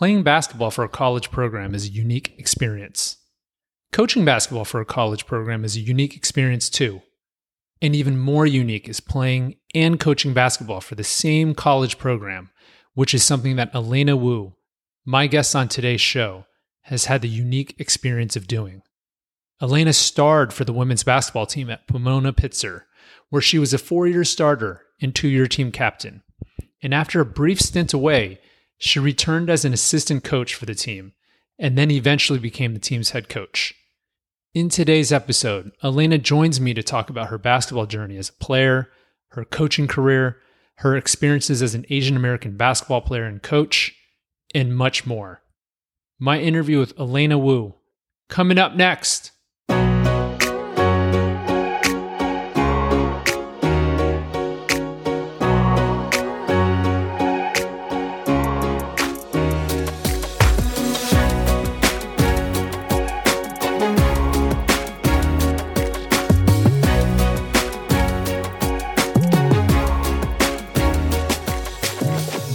Playing basketball for a college program is a unique experience. Coaching basketball for a college program is a unique experience too. And even more unique is playing and coaching basketball for the same college program, which is something that Alaina Woo, my guest on today's show, has had the unique experience of doing. Alaina starred for the women's basketball team at Pomona Pitzer, where she was a four year starter and two year team captain. And after a brief stint away, she returned as an assistant coach for the team and then eventually became the team's head coach. In today's episode, Alaina joins me to talk about her basketball journey as a player, her coaching career, her experiences as an Asian American basketball player and coach, and much more. My interview with Alaina Woo coming up next.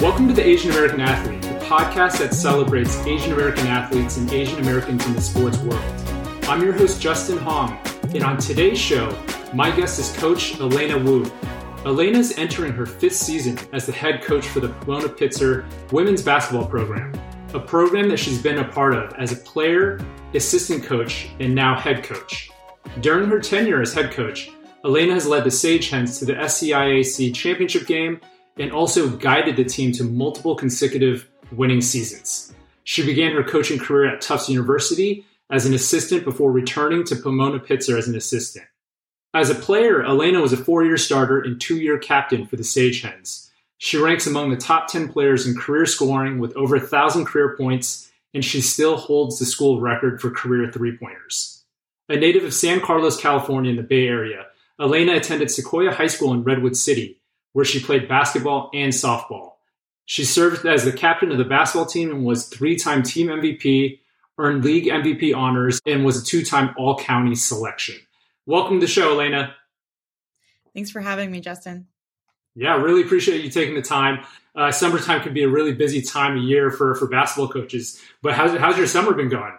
Welcome to the Asian American Athlete, the podcast that celebrates Asian American athletes and Asian Americans in the sports world. I'm your host, Justin Hong, and on today's show, my guest is Coach Alaina Woo. Alaina is entering her fifth season as the head coach for the Pomona Pitzer women's basketball program, a program that she's been a part of as a player, assistant coach, and now head coach. During her tenure as head coach, Alaina has led the Sage Hens to the SCIAC championship game and also guided the team to multiple consecutive winning seasons. She began her coaching career at Tufts University as an assistant before returning to Pomona Pitzer as an assistant. As a player, Alaina was a four year starter and two year captain for the Sage Hens. She ranks among the top 10 players in career scoring with over 1,000 career points, and she still holds the school record for career three pointers. A native of San Carlos, California, in the Bay Area, Alaina attended Sequoia High School in Redwood City, where she played basketball and softball. She served as the captain of the basketball team and was three time team MVP, earned league MVP honors, and was a two time All County selection. Welcome to the show, Alaina. Thanks for having me, Justin. Yeah, really appreciate you taking the time. Uh, summertime can be a really busy time of year for, for basketball coaches, but how's, how's your summer been going?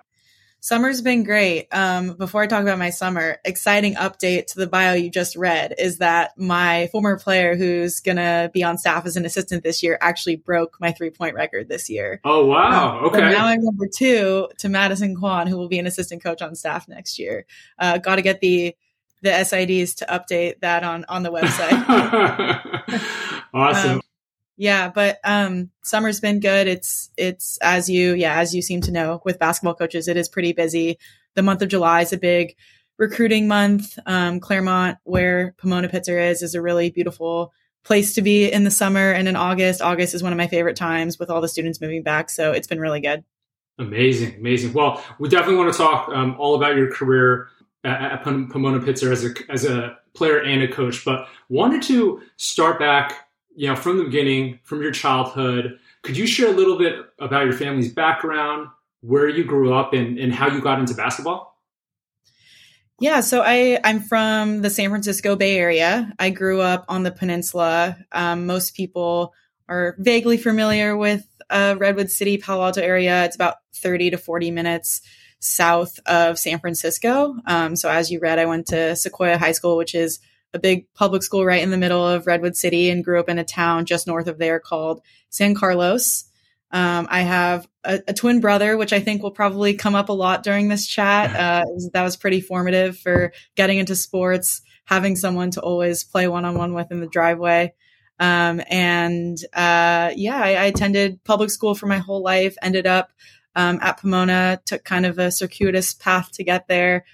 Summer's been great. Um, before I talk about my summer, exciting update to the bio you just read is that my former player who's going to be on staff as an assistant this year actually broke my three point record this year. Oh, wow. Um, okay. now I'm number two to Madison Kwan, who will be an assistant coach on staff next year. Uh, Got to get the the SIDs to update that on on the website. awesome. Um, yeah, but um summer's been good. It's it's as you yeah, as you seem to know with basketball coaches, it is pretty busy. The month of July is a big recruiting month. Um Claremont, where Pomona Pitzer is, is a really beautiful place to be in the summer and in August. August is one of my favorite times with all the students moving back, so it's been really good. Amazing, amazing. Well, we definitely want to talk um, all about your career at, at Pomona Pitzer as a as a player and a coach, but wanted to start back you know, from the beginning, from your childhood, could you share a little bit about your family's background, where you grew up, and, and how you got into basketball? Yeah, so I I'm from the San Francisco Bay Area. I grew up on the peninsula. Um, most people are vaguely familiar with uh, Redwood City, Palo Alto area. It's about 30 to 40 minutes south of San Francisco. Um, so as you read, I went to Sequoia High School, which is a big public school right in the middle of Redwood City and grew up in a town just north of there called San Carlos. Um, I have a, a, twin brother, which I think will probably come up a lot during this chat. Uh, that was pretty formative for getting into sports, having someone to always play one on one with in the driveway. Um, and uh, yeah, I, I, attended public school for my whole life, ended up um, at Pomona, took kind of a circuitous path to get there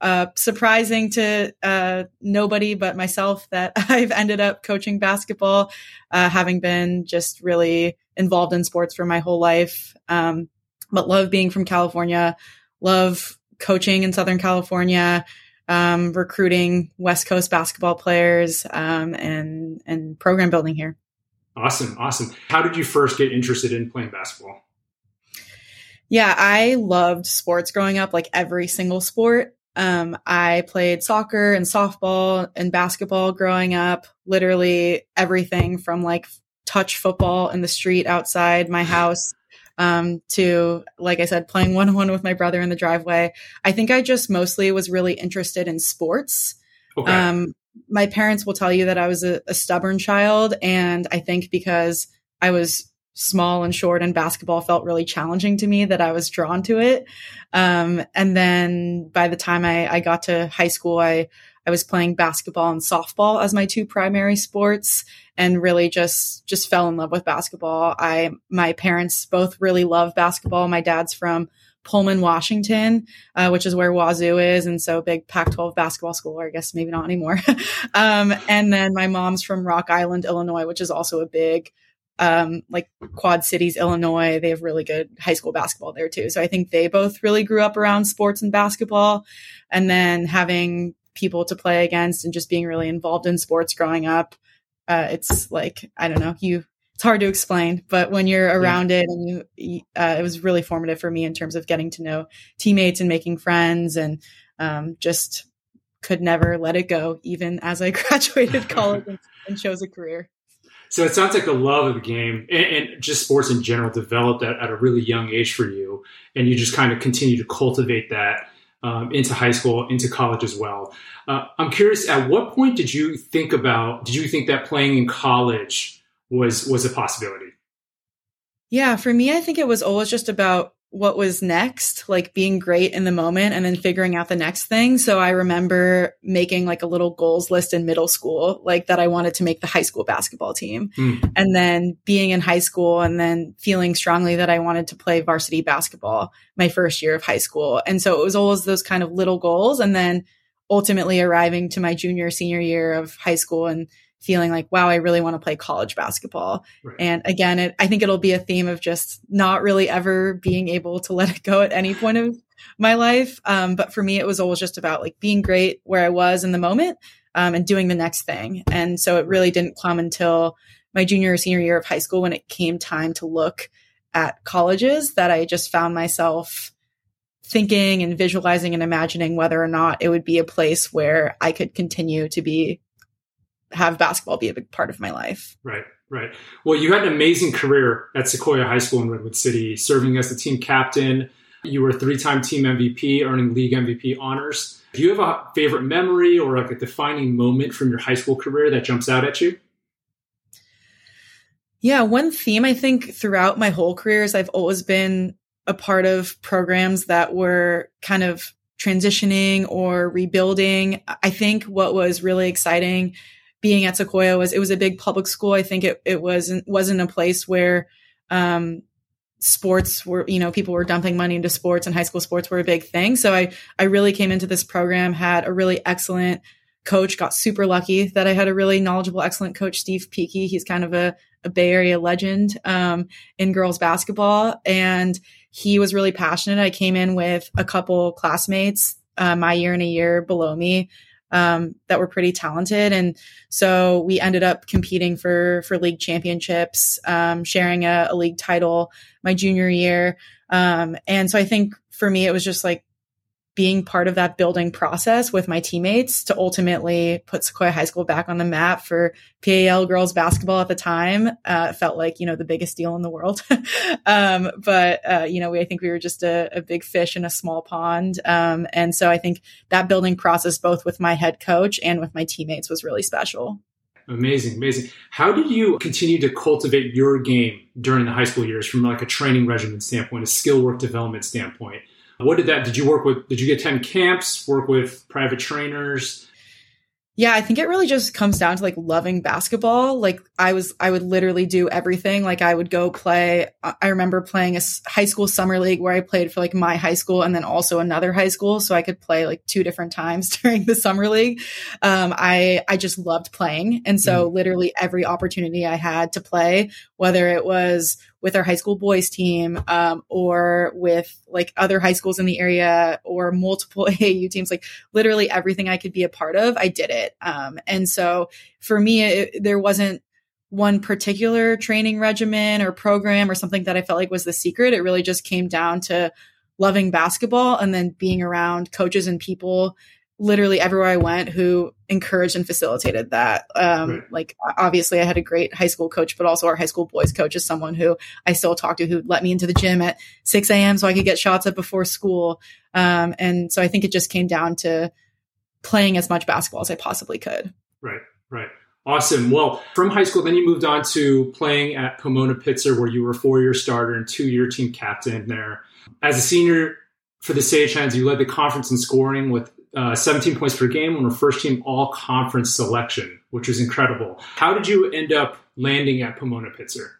uh, surprising to uh, nobody but myself that I've ended up coaching basketball, uh, having been just really involved in sports for my whole life. Um, but love being from California, love coaching in Southern California, um, recruiting West Coast basketball players, um, and and program building here. Awesome, awesome. How did you first get interested in playing basketball? Yeah, I loved sports growing up, like every single sport. Um, I played soccer and softball and basketball growing up, literally everything from like touch football in the street outside my house um, to, like I said, playing one on one with my brother in the driveway. I think I just mostly was really interested in sports. Okay. Um, my parents will tell you that I was a, a stubborn child. And I think because I was small and short and basketball felt really challenging to me that I was drawn to it. Um, and then by the time I, I got to high school, I, I was playing basketball and softball as my two primary sports and really just just fell in love with basketball. I my parents both really love basketball. My dad's from Pullman, Washington, uh, which is where Wazoo is, and so big Pac-12 basketball school. Or I guess maybe not anymore. um, and then my mom's from Rock Island, Illinois, which is also a big um, like Quad Cities, Illinois. They have really good high school basketball there too. So I think they both really grew up around sports and basketball. And then having people to play against and just being really involved in sports growing up. Uh, it's like, I don't know, you, it's hard to explain, but when you're around yeah. it and you, uh, it was really formative for me in terms of getting to know teammates and making friends and, um, just could never let it go, even as I graduated college and, and chose a career. So it sounds like the love of the game and, and just sports in general developed at, at, a really young age for you. And you just kind of continue to cultivate that um, into high school, into college as well. Uh, I'm curious, at what point did you think about? Did you think that playing in college was was a possibility? Yeah, for me, I think it was always just about what was next, like being great in the moment and then figuring out the next thing. So I remember making like a little goals list in middle school, like that I wanted to make the high school basketball team. Mm. And then being in high school and then feeling strongly that I wanted to play varsity basketball my first year of high school. And so it was always those kind of little goals. And then ultimately arriving to my junior, senior year of high school and feeling like, wow, I really want to play college basketball. Right. And again, it, I think it'll be a theme of just not really ever being able to let it go at any point of my life. Um, but for me, it was always just about like being great where I was in the moment um, and doing the next thing. And so it really didn't come until my junior or senior year of high school when it came time to look at colleges that I just found myself thinking and visualizing and imagining whether or not it would be a place where I could continue to be have basketball be a big part of my life. Right, right. Well, you had an amazing career at Sequoia High School in Redwood City, serving as the team captain. You were a three-time team MVP, earning league MVP honors. Do you have a favorite memory or like a defining moment from your high school career that jumps out at you? Yeah, one theme I think throughout my whole career is I've always been a part of programs that were kind of transitioning or rebuilding. I think what was really exciting being at Sequoia was it was a big public school. I think it it wasn't wasn't a place where um, sports were you know people were dumping money into sports and high school sports were a big thing. So I I really came into this program had a really excellent coach. Got super lucky that I had a really knowledgeable, excellent coach, Steve Peaky. He's kind of a, a Bay Area legend um, in girls basketball, and he was really passionate. I came in with a couple classmates uh, my year and a year below me um, that were pretty talented. And so we ended up competing for for league championships, um, sharing a, a, league title my junior year. Um, and so I think for me, it was just like being part of that building process with my teammates to ultimately put Sequoia High School back on the map for PAL girls basketball at the time uh, felt like you know the biggest deal in the world. um, but uh, you know, we I think we were just a, a big fish in a small pond, um, and so I think that building process, both with my head coach and with my teammates, was really special. Amazing, amazing. How did you continue to cultivate your game during the high school years from like a training regimen standpoint, a skill work development standpoint? What did that? Did you work with? Did you attend camps? Work with private trainers? Yeah, I think it really just comes down to like loving basketball. Like I was, I would literally do everything. Like I would go play. I remember playing a high school summer league where I played for like my high school and then also another high school. So I could play like two different times during the summer league. Um, I, I just loved playing. And so mm. literally every opportunity I had to play, whether it was with our high school boys team um, or with like other high schools in the area or multiple AAU teams, like literally everything I could be a part of, I did it. Um, and so for me, it, there wasn't one particular training regimen or program or something that I felt like was the secret. It really just came down to loving basketball and then being around coaches and people literally everywhere I went who encouraged and facilitated that. Um, right. Like, obviously, I had a great high school coach, but also our high school boys coach is someone who I still talk to who let me into the gym at 6 a.m. so I could get shots up before school. Um, and so I think it just came down to playing as much basketball as I possibly could. Right, right. Awesome. Well, from high school, then you moved on to playing at Pomona Pitzer, where you were a four year starter and two year team captain there. As a senior for the Sage Hens, you led the conference in scoring with uh, 17 points per game and were first team all conference selection, which was incredible. How did you end up landing at Pomona Pitzer?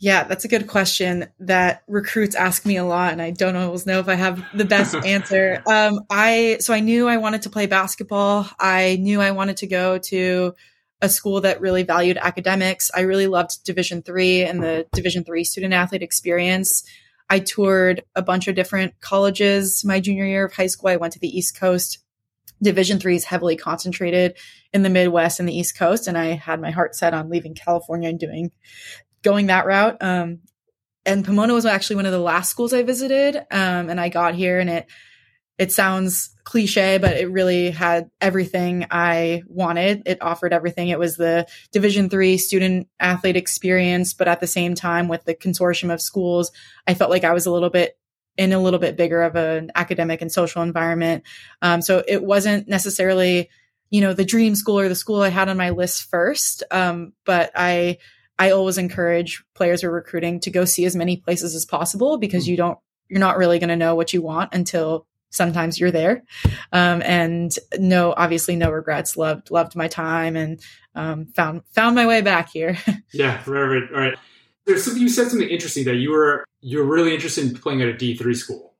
Yeah, that's a good question that recruits ask me a lot, and I don't always know if I have the best answer. Um, I so I knew I wanted to play basketball. I knew I wanted to go to a school that really valued academics. I really loved Division three and the Division three student athlete experience. I toured a bunch of different colleges my junior year of high school. I went to the East Coast. Division three is heavily concentrated in the Midwest and the East Coast. And I had my heart set on leaving California and doing, going that route. Um, and Pomona was actually one of the last schools I visited. Um, and I got here and it, it sounds cliche, but it really had everything I wanted. It offered everything. It was the Division three student athlete experience, but at the same time, with the consortium of schools, I felt like I was a little bit in a little bit bigger of an academic and social environment. Um, so it wasn't necessarily, you know, the dream school or the school I had on my list first. Um, but I, I always encourage players who are recruiting to go see as many places as possible because mm-hmm. you don't, you're not really going to know what you want until sometimes you're there. Um, and no, obviously no regrets. Loved, loved my time and um, found found my way back here. yeah, right, right, right. There's something you said something interesting that you were you're really interested in playing at a D three school.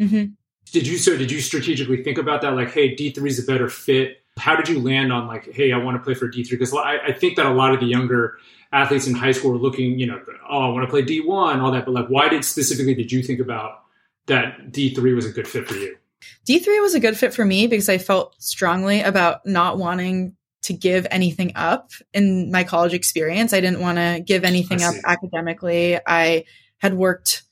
Mm-hmm. Did you so? Did you strategically think about that? Like, hey, D three is a better fit. How did you land on like, hey, I want to play for D three? Because I, I think that a lot of the younger athletes in high school are looking, you know, oh, I want to play D one, all that. But like, why did specifically did you think about that D3 was a good fit for you? D3 was a good fit for me because I felt strongly about not wanting to give anything up in my college experience. I didn't want to give anything up academically. I had worked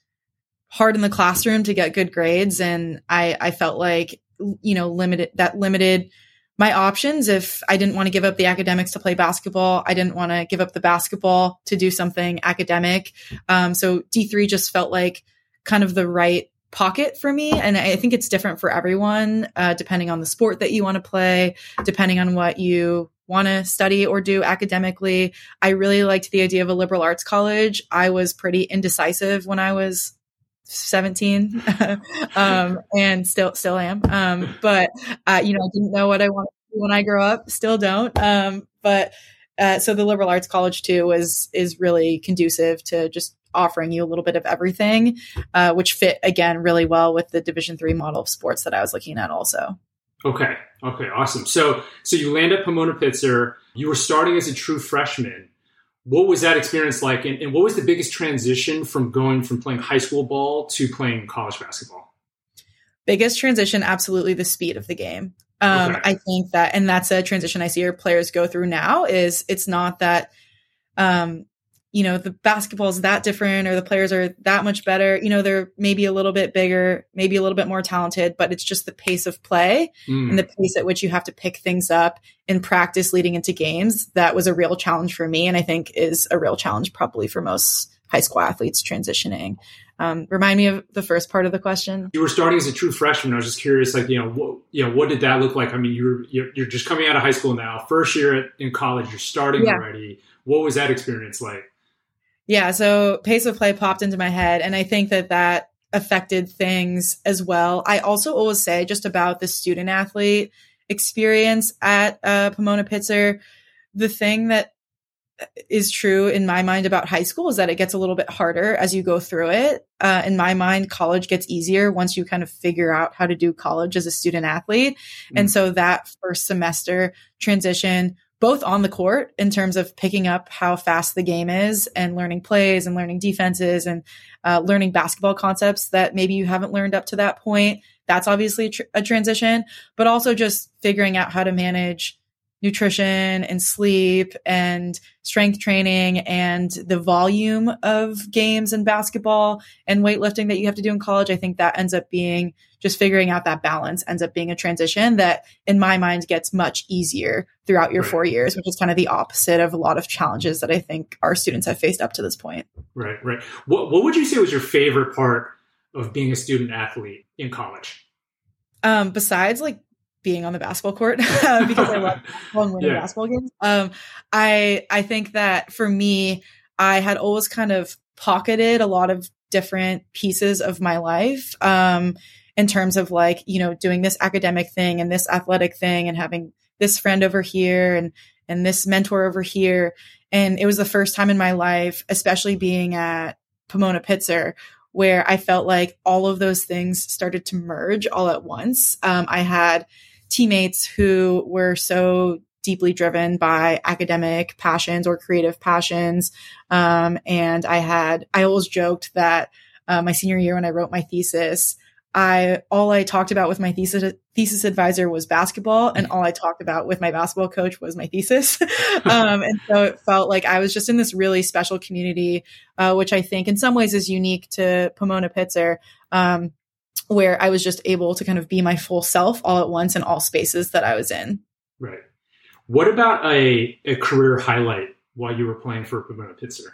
hard in the classroom to get good grades and I, I felt like, you know, limited that limited my options if I didn't want to give up the academics to play basketball. I didn't want to give up the basketball to do something academic. Um, so D3 just felt like kind of the right pocket for me. And I think it's different for everyone, uh, depending on the sport that you want to play, depending on what you want to study or do academically. I really liked the idea of a liberal arts college. I was pretty indecisive when I was 17 um, and still still am um, but uh, you know i didn't know what i wanted when i grow up still don't um, but uh, so the liberal arts college too was is really conducive to just offering you a little bit of everything, uh, which fit again really well with the Division three model of sports that I was looking at also. Okay. Okay. Awesome. So so you land at Pomona Pitzer. You were starting as a true freshman. What was that experience like, and, and what was the biggest transition from going from playing high school ball to playing college basketball? Biggest transition, absolutely the speed of the game. Um, okay. I think that, and that's a transition I see our players go through now. Is it's not that um, you know, the basketball is that different or the players are that much better. You know, they're maybe a little bit bigger, maybe a little bit more talented, but it's just the pace of play mm. and the pace at which you have to pick things up in practice leading into games. That was a real challenge for me. And I think is a real challenge probably for most high school athletes transitioning. Um, remind me of the first part of the question. You were starting as a true freshman. I was just curious, like, you know, what, you know, what did that look like? I mean, you're, you're, you're just coming out of high school now, first year at, in college, you're starting yeah. already. What was that experience like? Yeah, so pace of play popped into my head, and I think that that affected things as well. I also always say just about the student athlete experience at uh, Pomona Pitzer, the thing that is true in my mind about high school is that it gets a little bit harder as you go through it. Uh, in my mind, college gets easier once you kind of figure out how to do college as a student athlete. Mm. And so that first semester transition both on the court in terms of picking up how fast the game is and learning plays and learning defenses and uh, learning basketball concepts that maybe you haven't learned up to that point. That's obviously tr- a transition, but also just figuring out how to manage nutrition and sleep and strength training and the volume of games and basketball and weightlifting that you have to do in college, I think that ends up being just figuring out that balance ends up being a transition that in my mind gets much easier throughout your right. four years, which is kind of the opposite of a lot of challenges that I think our students have faced up to this point. Right, right. What, what would you say was your favorite part of being a student athlete in college? Um, besides like being on the basketball court uh, because I love long winning yeah. basketball games. Um, I I think that for me, I had always kind of pocketed a lot of different pieces of my life um, in terms of like you know doing this academic thing and this athletic thing and having this friend over here and and this mentor over here. And it was the first time in my life, especially being at Pomona Pitzer, where I felt like all of those things started to merge all at once. Um, I had teammates who were so deeply driven by academic passions or creative passions. Um, and I had, I always joked that uh, my senior year when I wrote my thesis, I all I talked about with my thesis thesis advisor was basketball, and all I talked about with my basketball coach was my thesis. um, and so it felt like I was just in this really special community, uh, which I think in some ways is unique to Pomona Pitzer. Um, where I was just able to kind of be my full self all at once in all spaces that I was in. Right. What about a, a career highlight while you were playing for Pomona Pitzer?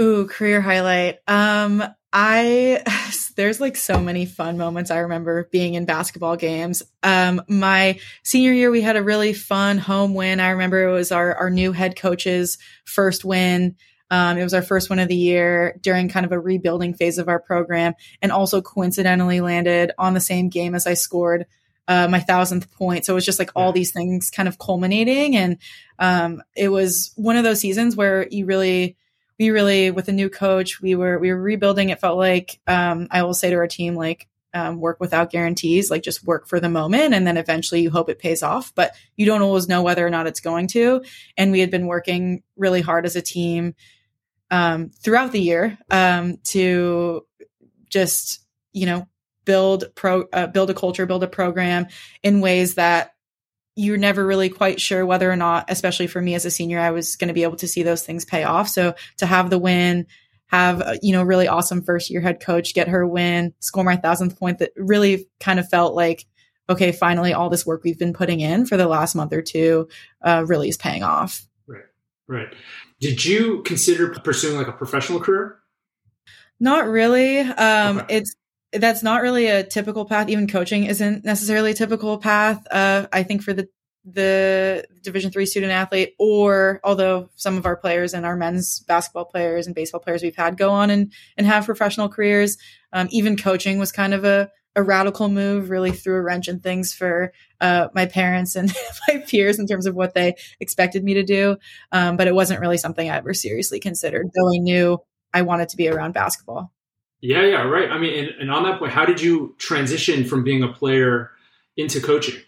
Ooh, career highlight. Um, I there's like so many fun moments I remember being in basketball games. Um, my senior year we had a really fun home win. I remember it was our our new head coach's first win. Um, it was our first one of the year during kind of a rebuilding phase of our program, and also coincidentally landed on the same game as I scored uh, my thousandth point. So it was just like all these things kind of culminating, and um, it was one of those seasons where you really, we really, with a new coach, we were we were rebuilding. It felt like um, I will say to our team, like um, work without guarantees, like just work for the moment. And then eventually you hope it pays off, but you don't always know whether or not it's going to. And we had been working really hard as a team um, throughout the year um, to just you know build pro uh, build a culture build a program in ways that you're never really quite sure whether or not especially for me as a senior i was going to be able to see those things pay off. So to have the win have a, you know really awesome first year head coach get her win score my thousandth point that really kind of felt like okay finally all this work we've been putting in for the last month or two uh, really is paying off. Right right did you consider pursuing like a professional career? Not really. Um, okay. It's that's not really a typical path. Even coaching isn't necessarily a typical path. Uh, I think for the the Division three student athlete, or although some of our players and our men's basketball players and baseball players we've had go on and and have professional careers. Um, even coaching was kind of a a radical move really threw a wrench in things for uh, my parents and my peers in terms of what they expected me to do. Um, but it wasn't really something I ever seriously considered, though I knew I wanted to be around basketball. Yeah, yeah, right. I mean, and, and on that point, how did you transition from being a player into coaching?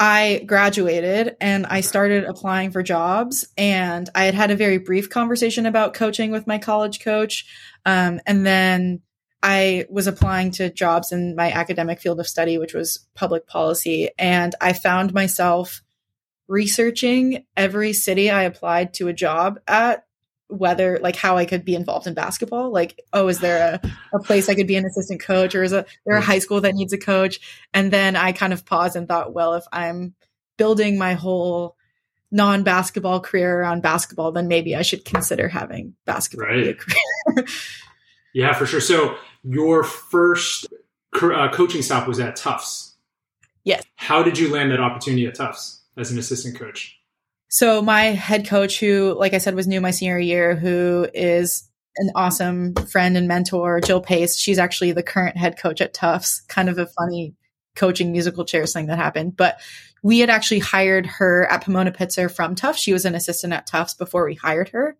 I graduated and I started applying for jobs. And I had had a very brief conversation about coaching with my college coach. Um, and then I was applying to jobs in my academic field of study, which was public policy. And I found myself researching every city I applied to a job at, whether like how I could be involved in basketball. Like, oh, is there a, a place I could be an assistant coach or is a, there a high school that needs a coach? And then I kind of paused and thought, well, if I'm building my whole non basketball career around basketball, then maybe I should consider having basketball right. be a career. yeah, for sure. So your first uh, coaching stop was at Tufts. Yes. How did you land that opportunity at Tufts as an assistant coach? So my head coach, who, like I said, was new my senior year, who is an awesome friend and mentor, Jill Pace. She's actually the current head coach at Tufts. Kind of a funny coaching musical chairs thing that happened, but we had actually hired her at Pomona Pitzer from Tufts. She was an assistant at Tufts before we hired her.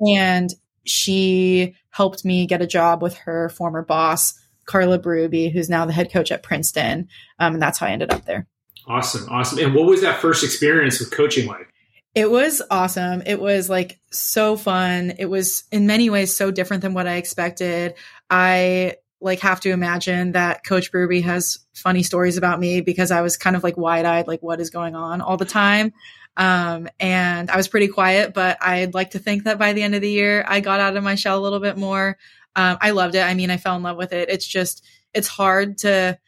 And she helped me get a job with her former boss, Carla Berube, who's now the head coach at Princeton. Um, and that's how I ended up there. Awesome. Awesome. And what was that first experience with coaching like? It was awesome. It was like so fun. It was in many ways so different than what I expected. I like have to imagine that Coach Berube has funny stories about me because I was kind of like wide eyed, like what is going on all the time. Um, and I was pretty quiet, but I'd like to think that by the end of the year, I got out of my shell a little bit more. Um, I loved it. I mean, I fell in love with it. It's just, it's hard to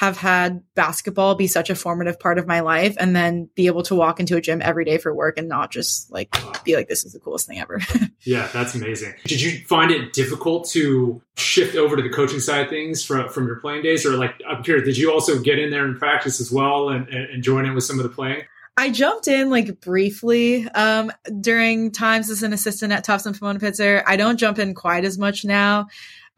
have had basketball be such a formative part of my life and then be able to walk into a gym every day for work and not just like be like this is the coolest thing ever. yeah, that's amazing. Did you find it difficult to shift over to the coaching side of things from from your playing days or like I'm curious, did you also get in there and practice as well and, and join in with some of the playing? I jumped in like briefly um, during times as an assistant at Tufts and Pomona Pitzer. I don't jump in quite as much now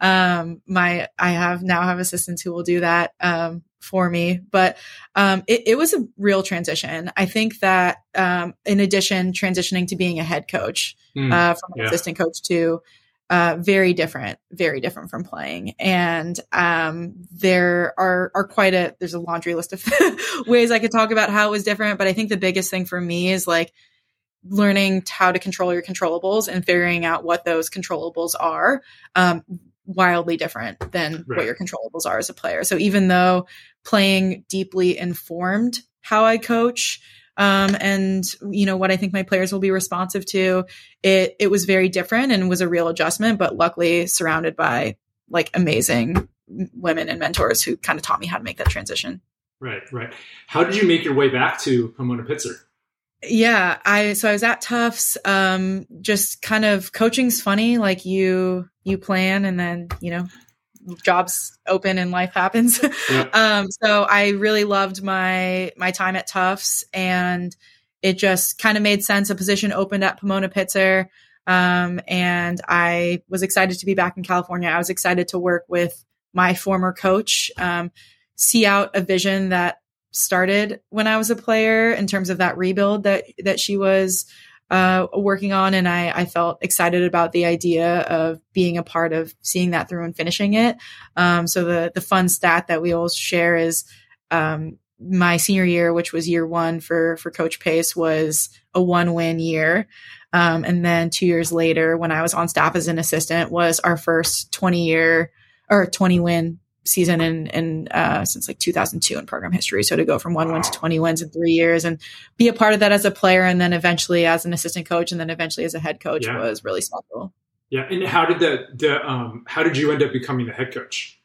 um, my I have now have assistants who will do that um, for me. But um, it, it, was a real transition. I think that um, in addition, transitioning to being a head coach mm, uh, from yeah. assistant coach to uh, very different, very different from playing. And um, there are are quite a there's a laundry list of ways I could talk about how it was different. But I think the biggest thing for me is like learning how to control your controllables and figuring out what those controllables are. Um, wildly different than right. what your controllables are as a player. So even though playing deeply informed how I coach, um, and you know what I think my players will be responsive to, it it was very different and was a real adjustment. But luckily, surrounded by like amazing women and mentors who kind of taught me how to make that transition. Right, right. How did you make your way back to Pomona Pitzer? Yeah, I so I was at Tufts. Um, just kind of coaching's funny. Like you you plan and then you know jobs open and life happens. Yeah. um, so I really loved my my time at Tufts, and it just kind of made sense. A position opened at Pomona Pitzer, um, and I was excited to be back in California. I was excited to work with my former coach, um, see out a vision that started when I was a player in terms of that rebuild that that she was uh, working on, and I, I felt excited about the idea of being a part of seeing that through and finishing it. Um, so the the fun stat that we always share is um, my senior year, which was year one for for Coach Pace, was a one win year. Um, and then two years later, when I was on staff as an assistant, was our first 20 year or 20 win season in, in uh, since like 2002 in program history. So to go from one win to 20 wins in three years and be a part of that as a player and then eventually as an assistant coach and then eventually as a head coach yeah. was really special. Yeah. And how did the, the um, how did you end up becoming the head coach?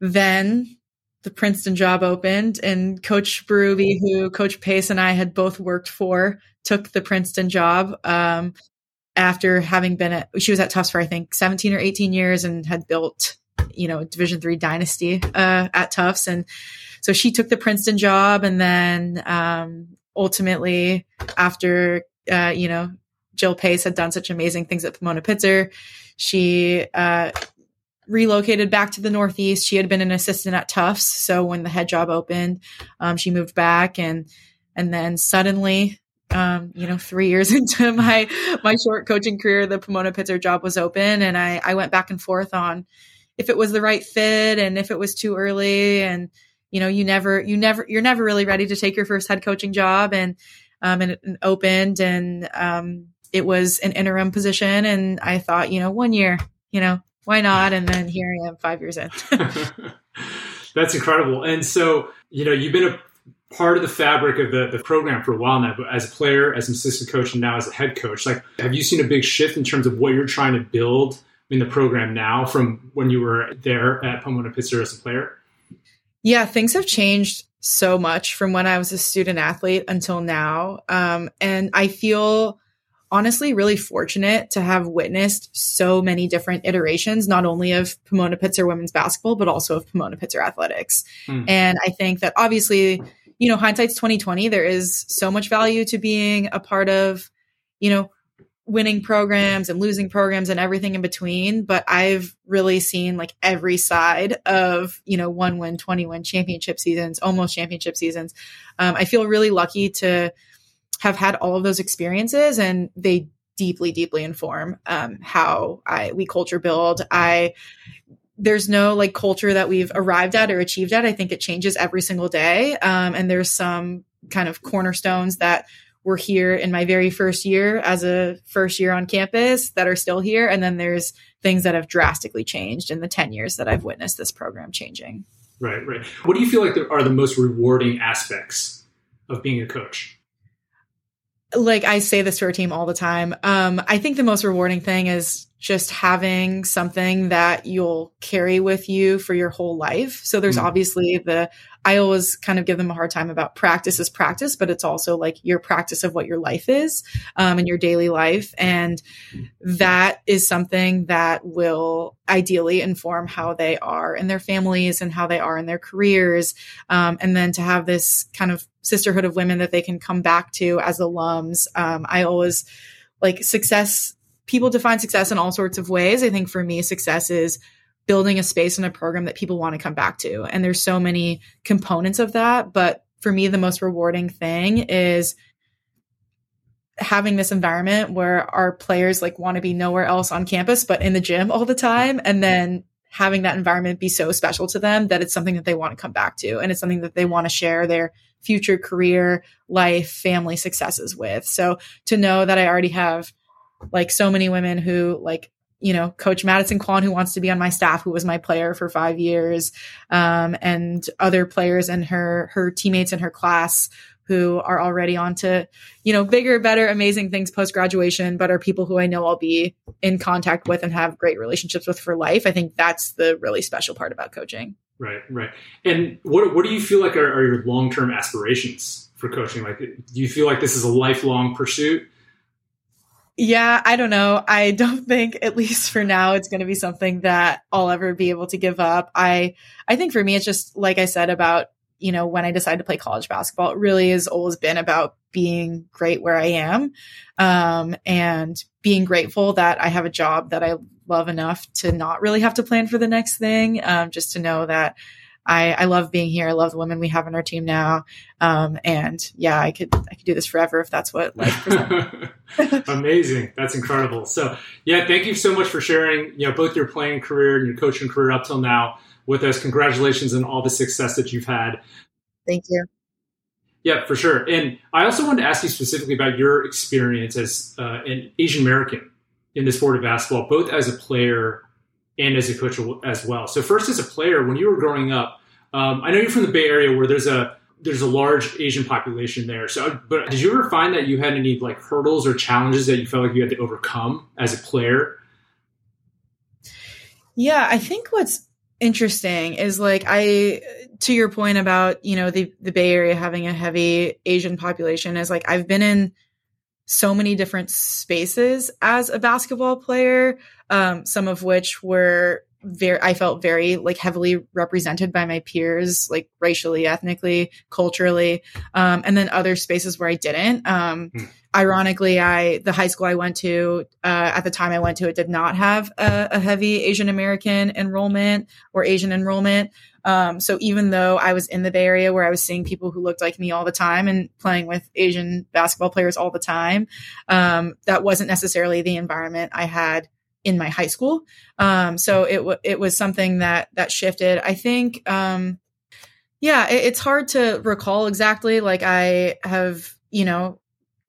Then the Princeton job opened and Coach Berube, who Coach Pace and I had both worked for, took the Princeton job. Um, after having been at, she was at Tufts for I think 17 or 18 years and had built you know, Division three dynasty uh, at Tufts. And so she took the Princeton job. And then um, ultimately, after, uh, you know, Jill Pace had done such amazing things at Pomona Pitzer, she uh, relocated back to the Northeast. She had been an assistant at Tufts. So when the head job opened, um, she moved back and and then suddenly um, you know, three years into my my short coaching career, the Pomona Pitzer job was open, and I I went back and forth on if it was the right fit and if it was too early and you know you never you never you're never really ready to take your first head coaching job and um and it opened and um it was an interim position and I thought you know one year you know why not? And then here I am 5 years in. That's incredible. And so you know you've been a part of the fabric of the, the program for a while now, but as a player, as an assistant coach, and now as a head coach, like, have you seen a big shift in terms of what you're trying to build in the program now from when you were there at Pomona Pitzer as a player? Yeah, things have changed so much from when I was a student athlete until now. Um, and I feel honestly really fortunate to have witnessed so many different iterations, not only of Pomona Pitzer women's basketball, but also of Pomona Pitzer athletics. Mm. And I think that obviously, you know, hindsight's 2020, there is so much value to being a part of, you know, winning programs and losing programs and everything in between but i've really seen like every side of you know one win 20 win championship seasons almost championship seasons. Um, i feel really lucky to have had all of those experiences and they deeply deeply inform um, how i we culture build. I there's no like culture that we've arrived at or achieved at. I think it changes every single day um, and there's some kind of cornerstones that were here in my very first year as a first year on campus that are still here. And then there's things that have drastically changed in the 10 years that I've witnessed this program changing. Right, right. What do you feel like are the most rewarding aspects of being a coach? Like I say this to our team all the time. Um, I think the most rewarding thing is just having something that you'll carry with you for your whole life. So there's mm obviously the, I always kind of give them a hard time about practice is practice, but it's also like your practice of what your life is, um, in your daily life. And that is something that will ideally inform how they are in their families and how they are in their careers. Um, and then to have this kind of sisterhood of women that they can come back to as alums. Um, I always like success people define success in all sorts of ways. I think for me, success is building a space and a program that people want to come back to. And there's so many components of that. But for me, the most rewarding thing is having this environment where our players like want to be nowhere else on campus, but in the gym all the time. And then having that environment be so special to them that it's something that they want to come back to. And it's something that they want to share their future career, life, family successes with. So to know that I already have like so many women who like you know coach madison kwan who wants to be on my staff who was my player for five years um, and other players and her her teammates in her class who are already on to you know bigger better amazing things post graduation but are people who i know i'll be in contact with and have great relationships with for life. I think that's the really special part about coaching. Right right. And what, what do you feel like are, are your long-term aspirations for coaching? Like do you feel like this is a lifelong pursuit yeah, I don't know. I don't think, at least for now, it's going to be something that I'll ever be able to give up. I, I think for me, it's just like I said about, you know, when I decided to play college basketball, it really has always been about being great where I am, um, and being grateful that I have a job that I love enough to not really have to plan for the next thing, um, just to know that I, I love being here. I love the women we have on our team now. Um, and yeah, I could, I could do this forever if that's what life. Amazing. That's incredible. So yeah, thank you so much for sharing, you know, both your playing career and your coaching career up till now with us. Congratulations on all the success that you've had. Thank you. Yeah, for sure. And I also wanted to ask you specifically about your experience as uh, an Asian American in the sport of basketball, both as a player and as a coach as well. So first, as a player, when you were growing up, um, I know you're from the Bay Area where there's a there's a large Asian population there. So, but did you ever find that you had any like hurdles or challenges that you felt like you had to overcome as a player? Yeah, I think what's interesting is like I to your point about, you know, the the Bay Area having a heavy Asian population is like I've been in so many different spaces as a basketball player, um, some of which were very, I felt very like heavily represented by my peers, like racially, ethnically, culturally, um, and then other spaces where I didn't. Um, hmm. Ironically, I the high school I went to uh, at the time I went to it did not have a, a heavy Asian American enrollment or Asian enrollment. Um, so even though I was in the Bay Area where I was seeing people who looked like me all the time and playing with Asian basketball players all the time, um, that wasn't necessarily the environment I had in my high school. Um, so it w- it was something that that shifted. I think, um, yeah, it, it's hard to recall exactly. Like I have, you know,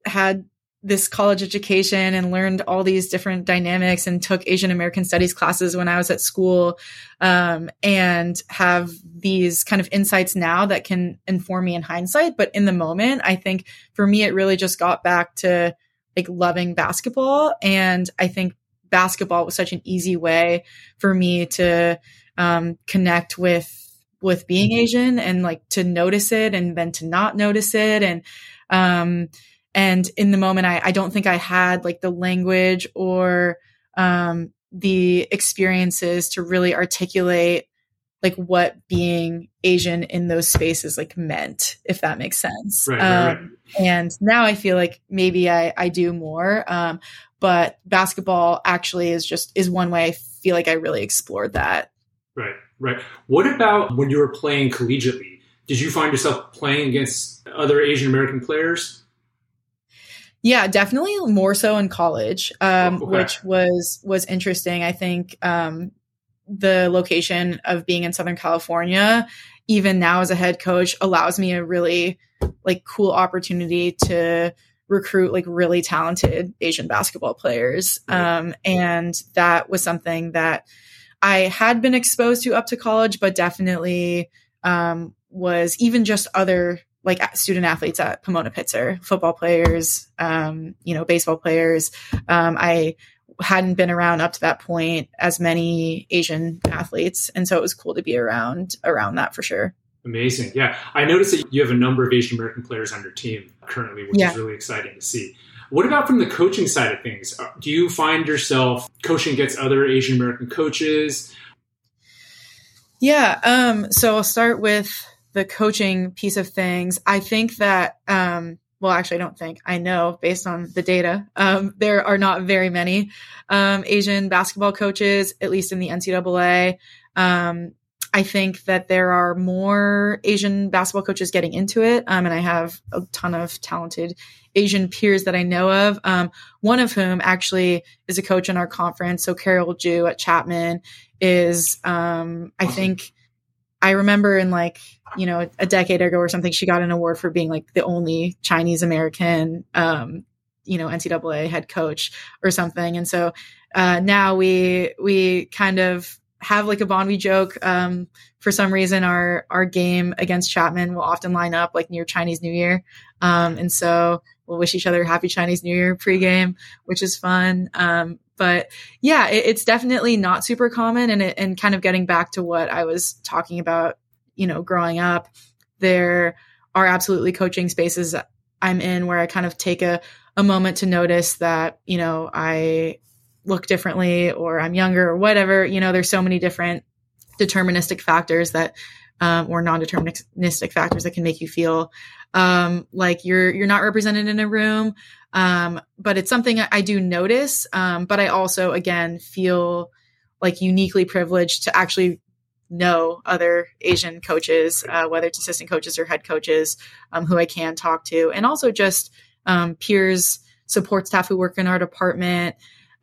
had this college education and learned all these different dynamics and took Asian American studies classes when I was at school um, and have these kind of insights now that can inform me in hindsight. But in the moment, I think for me, it really just got back to like loving basketball. And I think basketball was such an easy way for me to um, connect with with being Asian and like to notice it and then to not notice it and um and in the moment, I, I don't think I had like the language or um, the experiences to really articulate like what being Asian in those spaces like meant, if that makes sense. Right, um, right, right. And now I feel like maybe I, I do more. Um, but basketball actually is just is one way I feel like I really explored that. Right, right. What about when you were playing collegiately? Did you find yourself playing against other Asian American players? Yeah, definitely more so in college, um, okay. which was was interesting. I think um, the location of being in Southern California, even now as a head coach, allows me a really like cool opportunity to recruit like really talented Asian basketball players. Um, and that was something that I had been exposed to up to college, but definitely um, was even just other like student athletes at Pomona Pitzer, football players, um, you know, baseball players. Um, I hadn't been around up to that point as many Asian athletes, and so it was cool to be around around that for sure. Amazing, yeah. I noticed that you have a number of Asian American players on your team currently, which yeah. is really exciting to see. What about from the coaching side of things? Uh, do you find yourself coaching against other Asian American coaches? Yeah, um, so I'll start with the coaching piece of things. I think that um, well, actually, I don't think I know based on the data. Um, there are not very many um, Asian basketball coaches, at least in the NCAA. Um, I think that there are more Asian basketball coaches getting into it, um, and I have a ton of talented Asian peers that I know of. Um, one of whom actually is a coach in our conference. So Carol Jue at Chapman is, um, I think, I remember in like you know, a decade ago or something, she got an award for being like the only Chinese American, um, you know, NCAA head coach or something. And so uh, now we we kind of have like a bond. We joke. Um, for some reason, our our game against Chapman will often line up like near Chinese New Year, um, and so we'll wish each other happy Chinese New Year pregame, which is fun. Um, but yeah, it, it's definitely not super common, and it, and kind of getting back to what I was talking about you know, growing up, there are absolutely coaching spaces I'm in where I kind of take a, a moment to notice that, you know, I look differently or I'm younger or whatever. You know, there's so many different deterministic factors that, um, or non-deterministic factors that can make you feel um, like you're you're not represented in a room. Um, but it's something I do notice. Um, but I also, again, feel like uniquely privileged to actually know other Asian coaches, uh, whether it's assistant coaches or head coaches, um, who I can talk to, and also just um, peers, support staff who work in our department,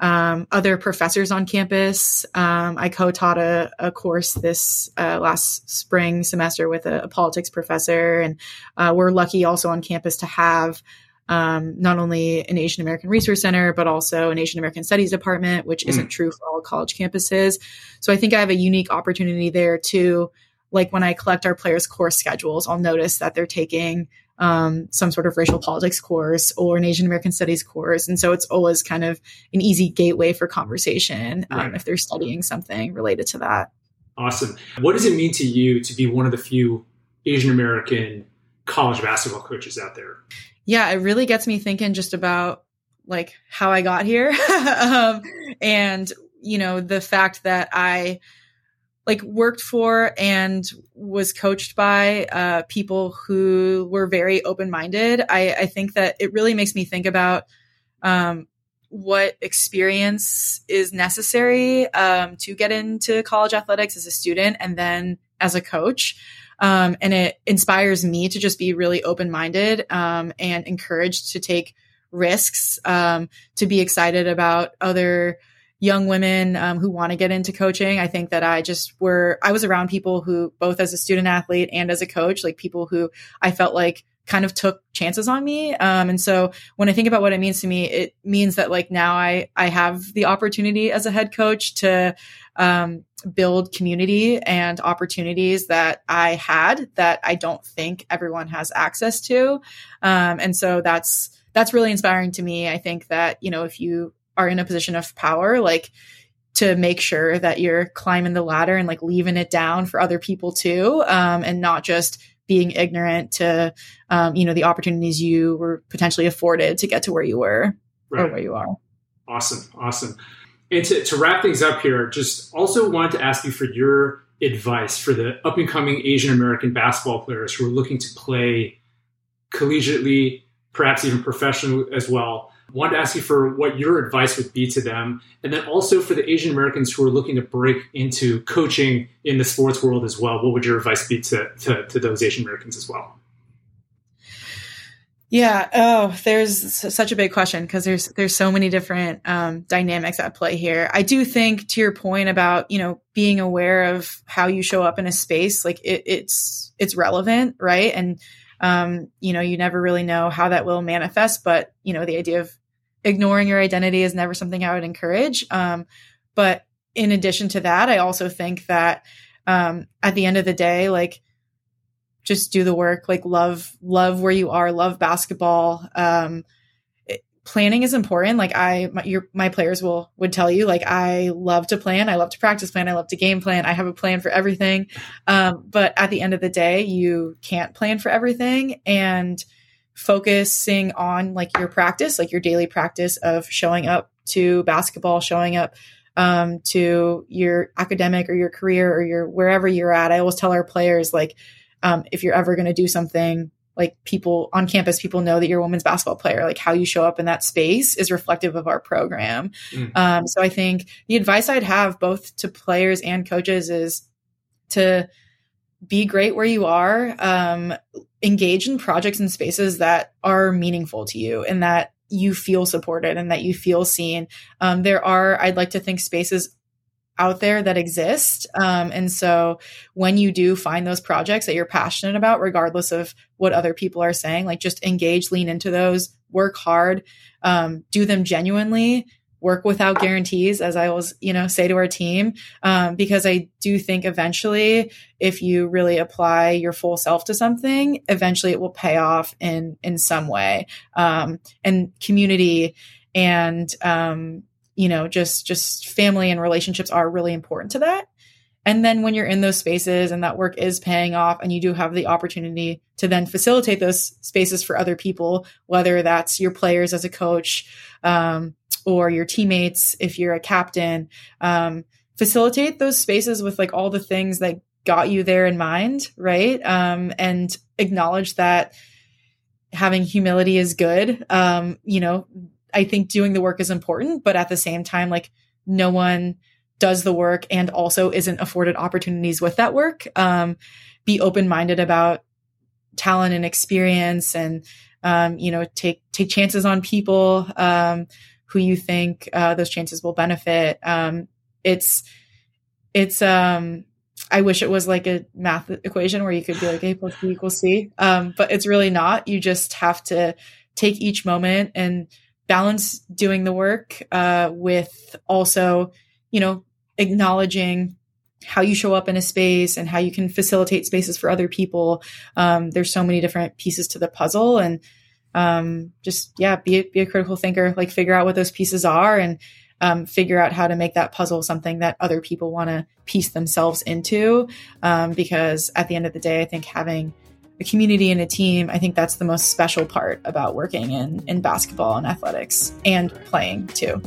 um, other professors on campus. Um, I co-taught a, a course this uh, last spring semester with a, a politics professor, and uh, we're lucky also on campus to have um, not only an Asian American Resource Center, but also an Asian American Studies Department, which isn't mm. true for all college campuses. So I think I have a unique opportunity there to, like when I collect our players' course schedules, I'll notice that they're taking um, some sort of racial politics course or an Asian American Studies course. And so it's always kind of an easy gateway for conversation um, right. if they're studying something related to that. Awesome. What does it mean to you to be one of the few Asian American college basketball coaches out there? yeah, it really gets me thinking just about like how I got here. um, and, you know, the fact that I like worked for and was coached by uh, people who were very open minded. I, I, think that it really makes me think about um, what experience is necessary um, to get into college athletics as a student and then as a coach. Um, and it inspires me to just be really open minded um, and encouraged to take risks, um, to be excited about other young women um, who want to get into coaching. I think that I just were, I was around people who, both as a student athlete and as a coach, like people who I felt like kind of took chances on me. Um, and so when I think about what it means to me, it means that like now I, I have the opportunity as a head coach to, um, build community and opportunities that I had that I don't think everyone has access to. Um, and so that's, that's really inspiring to me. I think that, you know, if you are in a position of power, like, to make sure that you're climbing the ladder and like leaving it down for other people too, um, and not just being ignorant to um, you know the opportunities you were potentially afforded to get to where you were right. or where you are. Awesome. Awesome. And to, to wrap things up here just also wanted to ask you for your advice for the up and coming asian american basketball players who are looking to play collegiately perhaps even professionally as well wanted to ask you for what your advice would be to them, and then also for the Asian Americans who are looking to break into coaching in the sports world as well. What would your advice be to, to, to those Asian Americans as well? Yeah. Oh, there's such a big question because there's there's so many different um, dynamics at play here. I do think, to your point about you know being aware of how you show up in a space, like it, it's it's relevant, right? And um, you know, you never really know how that will manifest, but you know, the idea of ignoring your identity is never something I would encourage. Um, but in addition to that, I also think that um, at the end of the day, like just do the work, like love, love where you are, love basketball. Um, planning is important. Like I, my, your, my players will, would tell you, like, I love to plan. I love to practice plan. I love to game plan. I have a plan for everything. Um, but at the end of the day, you can't plan for everything and focusing on like your practice, like your daily practice of showing up to basketball, showing up, um, to your academic or your career or your wherever you're at. I always tell our players, like, um, if you're ever going to do something like people on campus, people know that you're a women's basketball player. Like how you show up in that space is reflective of our program. Mm. Um, so I think the advice I'd have both to players and coaches is to be great where you are, um, engage in projects and spaces that are meaningful to you and that you feel supported and that you feel seen. Um, there are, I'd like to think, spaces out there that exist. Um, and so when you do find those projects that you're passionate about, regardless of what other people are saying, like just engage, lean into those, work hard, um, do them genuinely, work without guarantees, as I always, you know, say to our team, um, because I do think eventually, if you really apply your full self to something, eventually it will pay off in in some way. Um, and community and um, you know just just family and relationships are really important to that and then when you're in those spaces and that work is paying off and you do have the opportunity to then facilitate those spaces for other people whether that's your players as a coach um, or your teammates if you're a captain um, facilitate those spaces with like all the things that got you there in mind right? Um, and acknowledge that having humility is good. Um, you know I think doing the work is important, but at the same time, like no one does the work and also isn't afforded opportunities with that work. Um, be open minded about talent and experience and, um, you know, take, take chances on people, um, who you think, uh, those chances will benefit. Um, it's, it's, um, I wish it was like a math equation where you could be like A plus B equals C. Um, but it's really not. You just have to take each moment and balance doing the work uh, with also, you know, acknowledging how you show up in a space and how you can facilitate spaces for other people. Um, there's so many different pieces to the puzzle, and um, just yeah, be a, be a critical thinker. Like figure out what those pieces are and um, figure out how to make that puzzle something that other people want to piece themselves into. Um, because at the end of the day, I think having a community and a team, I think that's the most special part about working in, in basketball and athletics and playing too.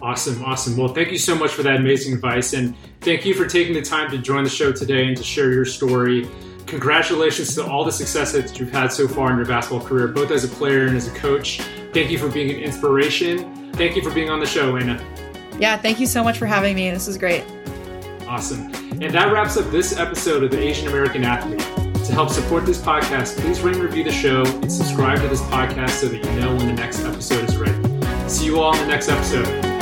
Awesome, awesome. Well, thank you so much for that amazing advice. And thank you for taking the time to join the show today and to share your story. Congratulations to all the success that you've had so far in your basketball career, both as a player and as a coach. Thank you for being an inspiration. Thank you for being on the show, Alaina. Yeah, thank you so much for having me. This is great. Awesome. And that wraps up this episode of the Asian American Athlete. To help support this podcast, please rate and review the show and subscribe to this podcast so that you know when the next episode is ready. See you all in the next episode.